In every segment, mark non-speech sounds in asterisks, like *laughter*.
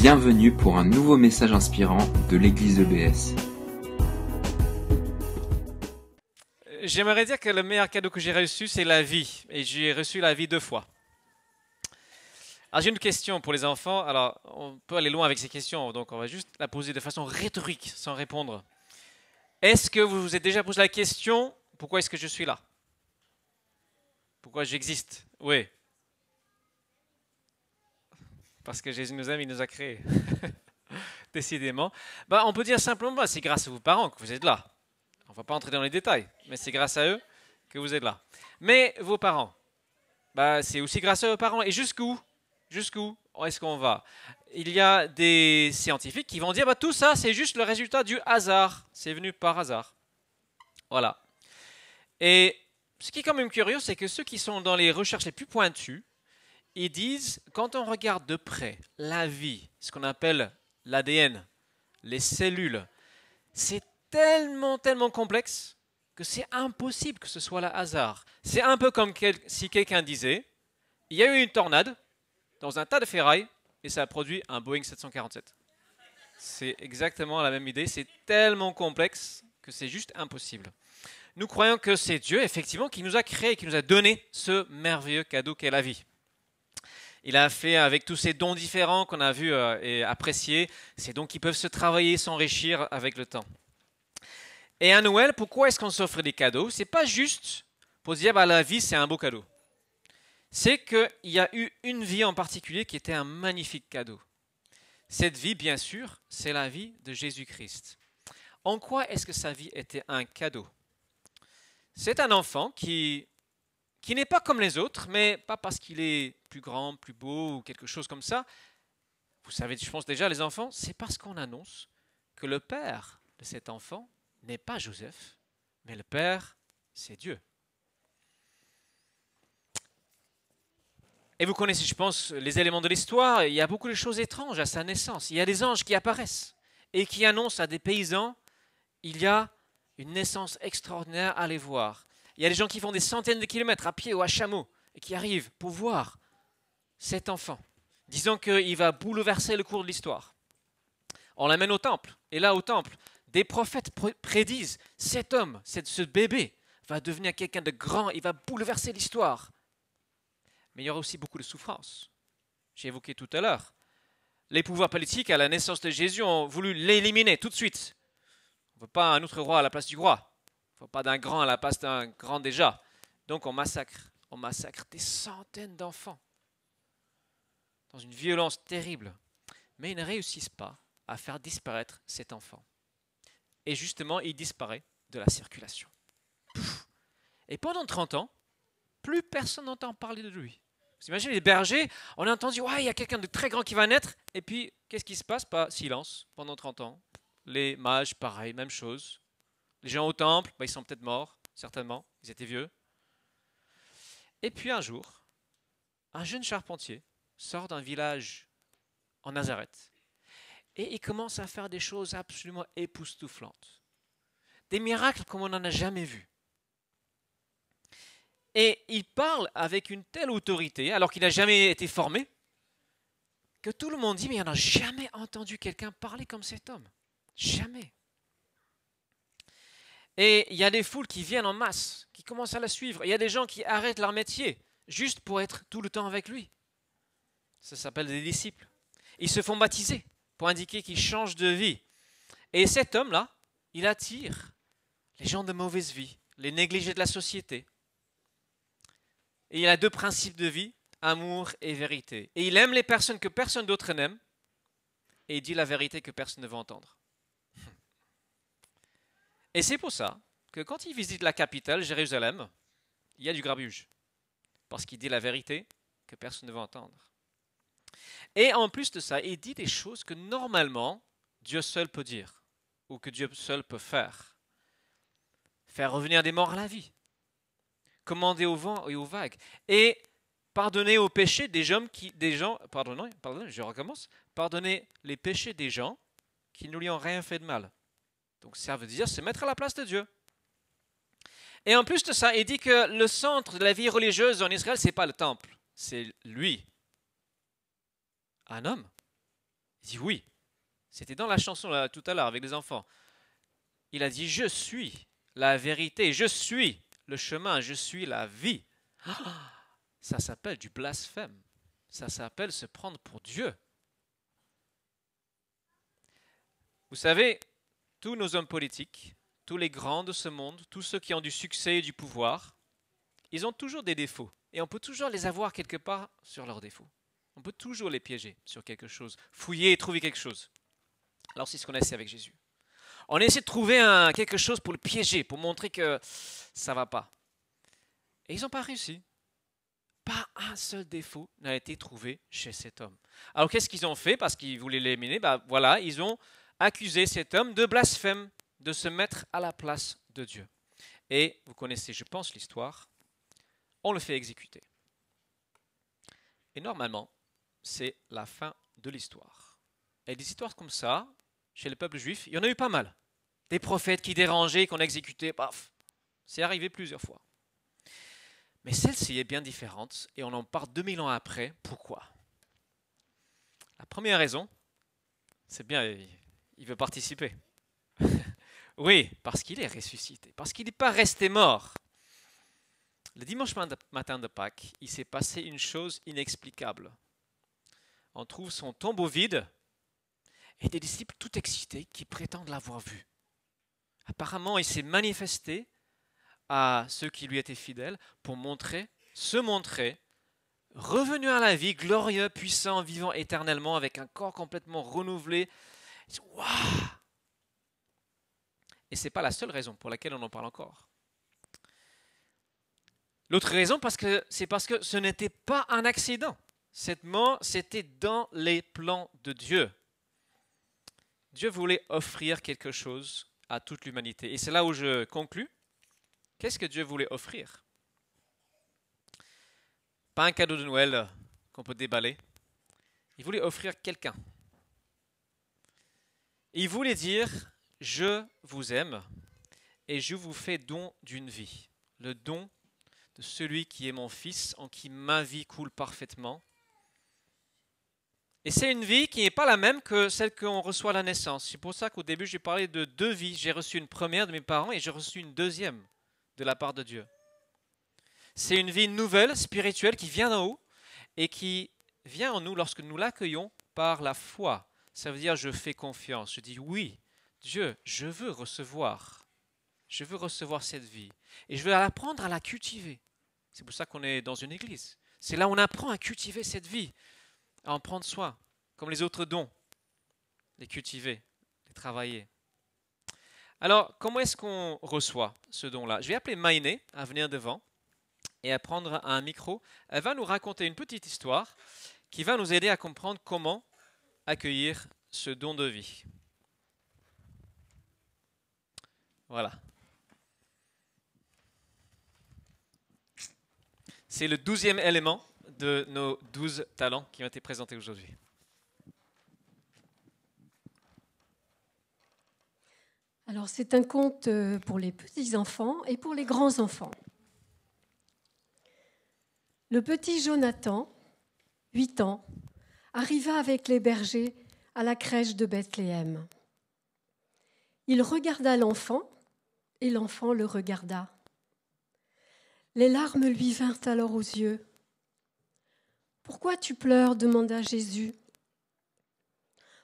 Bienvenue pour un nouveau message inspirant de l'église EBS. J'aimerais dire que le meilleur cadeau que j'ai reçu, c'est la vie. Et j'ai reçu la vie deux fois. Alors j'ai une question pour les enfants. Alors on peut aller loin avec ces questions, donc on va juste la poser de façon rhétorique, sans répondre. Est-ce que vous vous êtes déjà posé la question, pourquoi est-ce que je suis là? Pourquoi j'existe? Oui. Parce que Jésus nous aime, nous a créés. *laughs* Décidément. Bah, on peut dire simplement, bah, c'est grâce à vos parents que vous êtes là. On ne va pas entrer dans les détails, mais c'est grâce à eux que vous êtes là. Mais vos parents, bah, c'est aussi grâce à vos parents. Et jusqu'où Jusqu'où est-ce qu'on va? Il y a des scientifiques qui vont dire bah, tout ça, c'est juste le résultat du hasard. C'est venu par hasard. Voilà. Et ce qui est quand même curieux, c'est que ceux qui sont dans les recherches les plus pointues, ils disent, quand on regarde de près la vie, ce qu'on appelle l'ADN, les cellules, c'est tellement, tellement complexe que c'est impossible que ce soit le hasard. C'est un peu comme si quelqu'un disait, il y a eu une tornade dans un tas de ferraille et ça a produit un Boeing 747. C'est exactement la même idée, c'est tellement complexe que c'est juste impossible. Nous croyons que c'est Dieu, effectivement, qui nous a créés, qui nous a donné ce merveilleux cadeau qu'est la vie. Il a fait avec tous ces dons différents qu'on a vus euh, et appréciés, ces dons qui peuvent se travailler, s'enrichir avec le temps. Et à Noël, pourquoi est-ce qu'on s'offre des cadeaux? C'est pas juste pour dire bah, la vie c'est un beau cadeau. C'est qu'il y a eu une vie en particulier qui était un magnifique cadeau. Cette vie, bien sûr, c'est la vie de Jésus-Christ. En quoi est-ce que sa vie était un cadeau? C'est un enfant qui qui n'est pas comme les autres, mais pas parce qu'il est plus grand, plus beau ou quelque chose comme ça. Vous savez, je pense déjà, les enfants, c'est parce qu'on annonce que le père de cet enfant n'est pas Joseph, mais le père, c'est Dieu. Et vous connaissez, je pense, les éléments de l'histoire. Il y a beaucoup de choses étranges à sa naissance. Il y a des anges qui apparaissent et qui annoncent à des paysans, il y a une naissance extraordinaire à aller voir. Il y a des gens qui font des centaines de kilomètres à pied ou à chameau et qui arrivent pour voir cet enfant, disant qu'il va bouleverser le cours de l'histoire. On l'amène au temple. Et là, au temple, des prophètes prédisent cet homme, ce bébé, va devenir quelqu'un de grand, il va bouleverser l'histoire. Mais il y aura aussi beaucoup de souffrance. J'ai évoqué tout à l'heure. Les pouvoirs politiques à la naissance de Jésus ont voulu l'éliminer tout de suite. On ne veut pas un autre roi à la place du roi pas d'un grand à la place d'un grand déjà. Donc on massacre, on massacre des centaines d'enfants dans une violence terrible. Mais ils ne réussissent pas à faire disparaître cet enfant. Et justement, il disparaît de la circulation. Et pendant 30 ans, plus personne n'entend parler de lui. Vous imaginez les bergers, on a entendu, ouais, il y a quelqu'un de très grand qui va naître, et puis qu'est-ce qui se passe? Pas silence pendant 30 ans. Les mages, pareil, même chose. Les gens au temple, bah, ils sont peut-être morts, certainement, ils étaient vieux. Et puis un jour, un jeune charpentier sort d'un village en Nazareth et il commence à faire des choses absolument époustouflantes. Des miracles comme on n'en a jamais vu. Et il parle avec une telle autorité, alors qu'il n'a jamais été formé, que tout le monde dit, mais il n'a jamais entendu quelqu'un parler comme cet homme. Jamais. Et il y a des foules qui viennent en masse, qui commencent à la suivre. Il y a des gens qui arrêtent leur métier juste pour être tout le temps avec lui. Ça s'appelle des disciples. Ils se font baptiser pour indiquer qu'ils changent de vie. Et cet homme-là, il attire les gens de mauvaise vie, les négligés de la société. Et il a deux principes de vie, amour et vérité. Et il aime les personnes que personne d'autre n'aime, et il dit la vérité que personne ne veut entendre. Et c'est pour ça que quand il visite la capitale, Jérusalem, il y a du grabuge. Parce qu'il dit la vérité que personne ne veut entendre. Et en plus de ça, il dit des choses que normalement Dieu seul peut dire, ou que Dieu seul peut faire. Faire revenir des morts à la vie, commander au vent et aux vagues, et pardonner aux péchés des gens qui, des gens, pardon, je recommence, pardonner les péchés des gens qui ne lui ont rien fait de mal. Donc ça veut dire se mettre à la place de Dieu. Et en plus de ça, il dit que le centre de la vie religieuse en Israël, ce n'est pas le temple, c'est lui. Un homme. Il dit oui. C'était dans la chanson tout à l'heure avec les enfants. Il a dit Je suis la vérité, je suis le chemin, je suis la vie. *gasps* Ça s'appelle du blasphème. Ça s'appelle se prendre pour Dieu. Vous savez, tous nos hommes politiques, tous les grands de ce monde, tous ceux qui ont du succès et du pouvoir, ils ont toujours des défauts. Et on peut toujours les avoir quelque part sur leurs défauts. On peut toujours les piéger sur quelque chose, fouiller et trouver quelque chose. Alors c'est ce qu'on a essayé avec Jésus. On a essayé de trouver un, quelque chose pour le piéger, pour montrer que ça va pas. Et ils n'ont pas réussi. Pas un seul défaut n'a été trouvé chez cet homme. Alors qu'est-ce qu'ils ont fait Parce qu'ils voulaient l'éliminer, bah, voilà, ils ont accusé cet homme de blasphème, de se mettre à la place de Dieu. Et vous connaissez, je pense, l'histoire. On le fait exécuter. Et normalement, c'est la fin de l'histoire. Et des histoires comme ça, chez le peuple juif, il y en a eu pas mal. Des prophètes qui dérangeaient, qu'on exécutait, paf. C'est arrivé plusieurs fois. Mais celle-ci est bien différente et on en parle 2000 ans après. Pourquoi? La première raison, c'est bien, il veut participer. *laughs* oui, parce qu'il est ressuscité, parce qu'il n'est pas resté mort. Le dimanche matin de Pâques, il s'est passé une chose inexplicable. On trouve son tombeau vide et des disciples tout excités qui prétendent l'avoir vu. Apparemment, il s'est manifesté à ceux qui lui étaient fidèles pour montrer, se montrer, revenu à la vie, glorieux, puissant, vivant éternellement, avec un corps complètement renouvelé. Et ce n'est pas la seule raison pour laquelle on en parle encore. L'autre raison, c'est parce que ce n'était pas un accident. Cette mort, c'était dans les plans de Dieu. Dieu voulait offrir quelque chose à toute l'humanité. Et c'est là où je conclus. Qu'est-ce que Dieu voulait offrir? Pas un cadeau de Noël qu'on peut déballer. Il voulait offrir quelqu'un. Il voulait dire, je vous aime et je vous fais don d'une vie. Le don de celui qui est mon fils, en qui ma vie coule parfaitement. Et c'est une vie qui n'est pas la même que celle qu'on reçoit à la naissance. C'est pour ça qu'au début, j'ai parlé de deux vies. J'ai reçu une première de mes parents et j'ai reçu une deuxième de la part de Dieu. C'est une vie nouvelle, spirituelle, qui vient d'en haut et qui vient en nous lorsque nous l'accueillons par la foi. Ça veut dire je fais confiance. Je dis oui, Dieu, je veux recevoir. Je veux recevoir cette vie. Et je veux apprendre à la cultiver. C'est pour ça qu'on est dans une église. C'est là où on apprend à cultiver cette vie, à en prendre soin, comme les autres dons, les cultiver, les travailler. Alors, comment est-ce qu'on reçoit ce don-là? Je vais appeler Maïné à venir devant et à prendre un micro. Elle va nous raconter une petite histoire qui va nous aider à comprendre comment accueillir ce don de vie. Voilà. C'est le douzième élément de nos douze talents qui ont été présentés aujourd'hui. Alors c'est un conte euh, pour les petits-enfants et pour les grands-enfants. Le petit Jonathan, 8 ans, arriva avec les bergers à la crèche de Bethléem. Il regarda l'enfant et l'enfant le regarda. Les larmes lui vinrent alors aux yeux. Pourquoi tu pleures? demanda Jésus.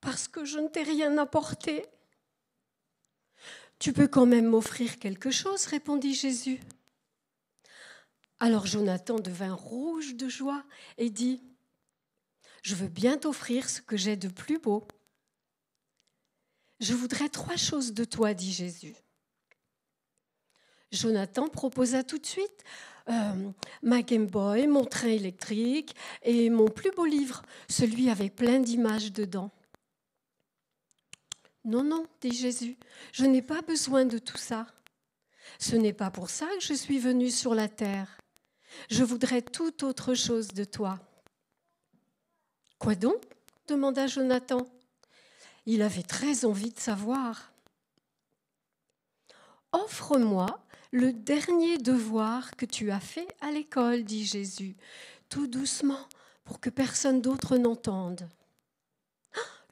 Parce que je ne t'ai rien apporté, tu peux quand même m'offrir quelque chose, répondit Jésus. Alors Jonathan devint rouge de joie et dit, Je veux bien t'offrir ce que j'ai de plus beau. Je voudrais trois choses de toi, dit Jésus. Jonathan proposa tout de suite euh, ma Game Boy, mon train électrique et mon plus beau livre, celui avec plein d'images dedans. Non, non, dit Jésus, je n'ai pas besoin de tout ça. Ce n'est pas pour ça que je suis venu sur la terre. Je voudrais tout autre chose de toi. Quoi donc demanda Jonathan. Il avait très envie de savoir. Offre-moi le dernier devoir que tu as fait à l'école, dit Jésus, tout doucement, pour que personne d'autre n'entende.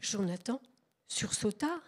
Jonathan sursauta.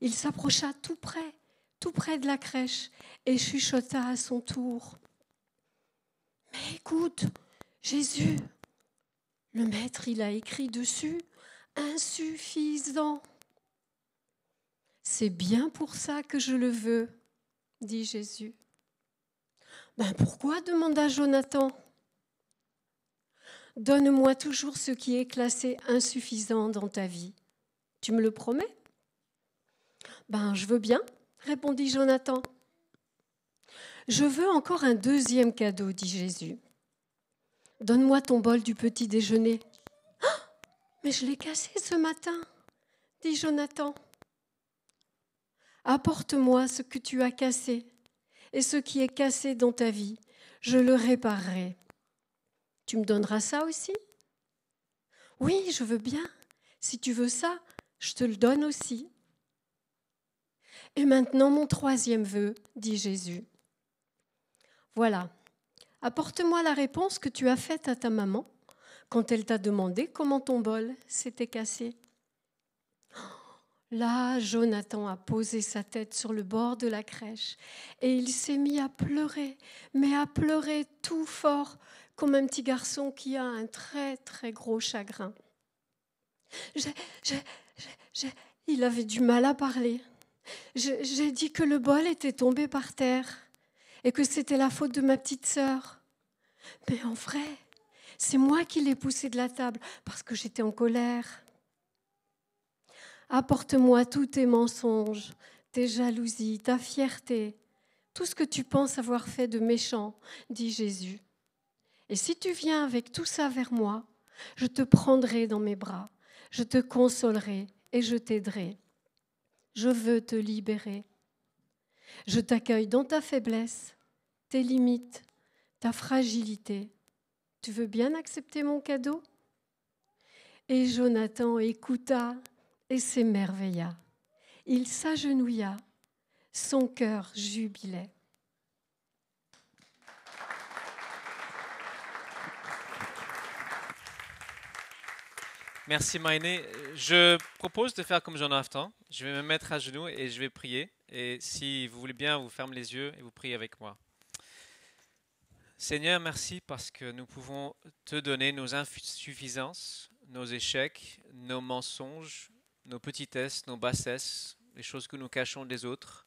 Il s'approcha tout près, tout près de la crèche, et chuchota à son tour. Mais écoute, Jésus, le maître, il a écrit dessus, insuffisant. C'est bien pour ça que je le veux, dit Jésus. Ben pourquoi demanda Jonathan. Donne-moi toujours ce qui est classé insuffisant dans ta vie. Tu me le promets? Ben je veux bien, répondit Jonathan. Je veux encore un deuxième cadeau, dit Jésus. Donne-moi ton bol du petit déjeuner. Ah, mais je l'ai cassé ce matin, dit Jonathan. Apporte-moi ce que tu as cassé et ce qui est cassé dans ta vie, je le réparerai. Tu me donneras ça aussi? Oui, je veux bien. Si tu veux ça, je te le donne aussi. Et maintenant mon troisième vœu, dit Jésus. Voilà, apporte-moi la réponse que tu as faite à ta maman quand elle t'a demandé comment ton bol s'était cassé. *gasps* Là, Jonathan a posé sa tête sur le bord de la crèche et il s'est mis à pleurer, mais à pleurer tout fort, comme un petit garçon qui a un très très gros chagrin. il avait du mal à parler. J'ai dit que le bol était tombé par terre et que c'était la faute de ma petite sœur. Mais en vrai, c'est moi qui l'ai poussé de la table parce que j'étais en colère. Apporte-moi tous tes mensonges, tes jalousies, ta fierté, tout ce que tu penses avoir fait de méchant, dit Jésus. Et si tu viens avec tout ça vers moi, je te prendrai dans mes bras, je te consolerai et je t'aiderai. Je veux te libérer. Je t'accueille dans ta faiblesse, tes limites, ta fragilité. Tu veux bien accepter mon cadeau? Et Jonathan écouta et s'émerveilla. Il s'agenouilla, son cœur jubilait. Merci Maïné. Je propose de faire comme Jonathan. Je vais me mettre à genoux et je vais prier. Et si vous voulez bien, vous fermez les yeux et vous priez avec moi. Seigneur, merci parce que nous pouvons te donner nos insuffisances, nos échecs, nos mensonges, nos petitesses, nos bassesses, les choses que nous cachons des autres.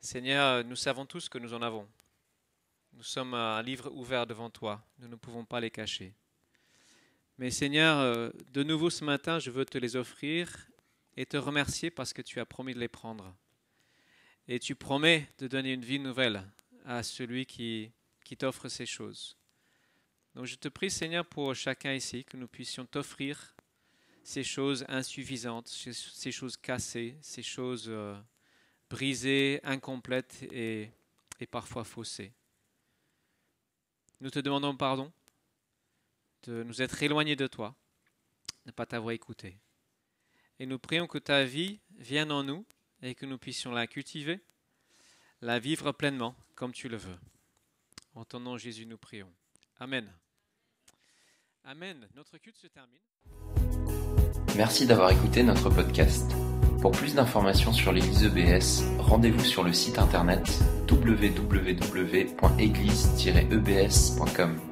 Seigneur, nous savons tous que nous en avons. Nous sommes un livre ouvert devant toi. Nous ne pouvons pas les cacher. Mais Seigneur, euh, de nouveau ce matin, je veux te les offrir et te remercier parce que tu as promis de les prendre. Et tu promets de donner une vie nouvelle à celui qui, qui t'offre ces choses. Donc je te prie, Seigneur, pour chacun ici, que nous puissions t'offrir ces choses insuffisantes, ces choses cassées, ces choses euh, brisées, incomplètes et, et parfois faussées. Nous te demandons pardon de nous être éloignés de toi, de ne pas t'avoir écouté. Et nous prions que ta vie vienne en nous et que nous puissions la cultiver, la vivre pleinement comme tu le veux. En ton nom, Jésus, nous prions. Amen. Amen. Notre culte se termine. Merci d'avoir écouté notre podcast. Pour plus d'informations sur l'église EBS, rendez-vous sur le site internet www.église-ebs.com.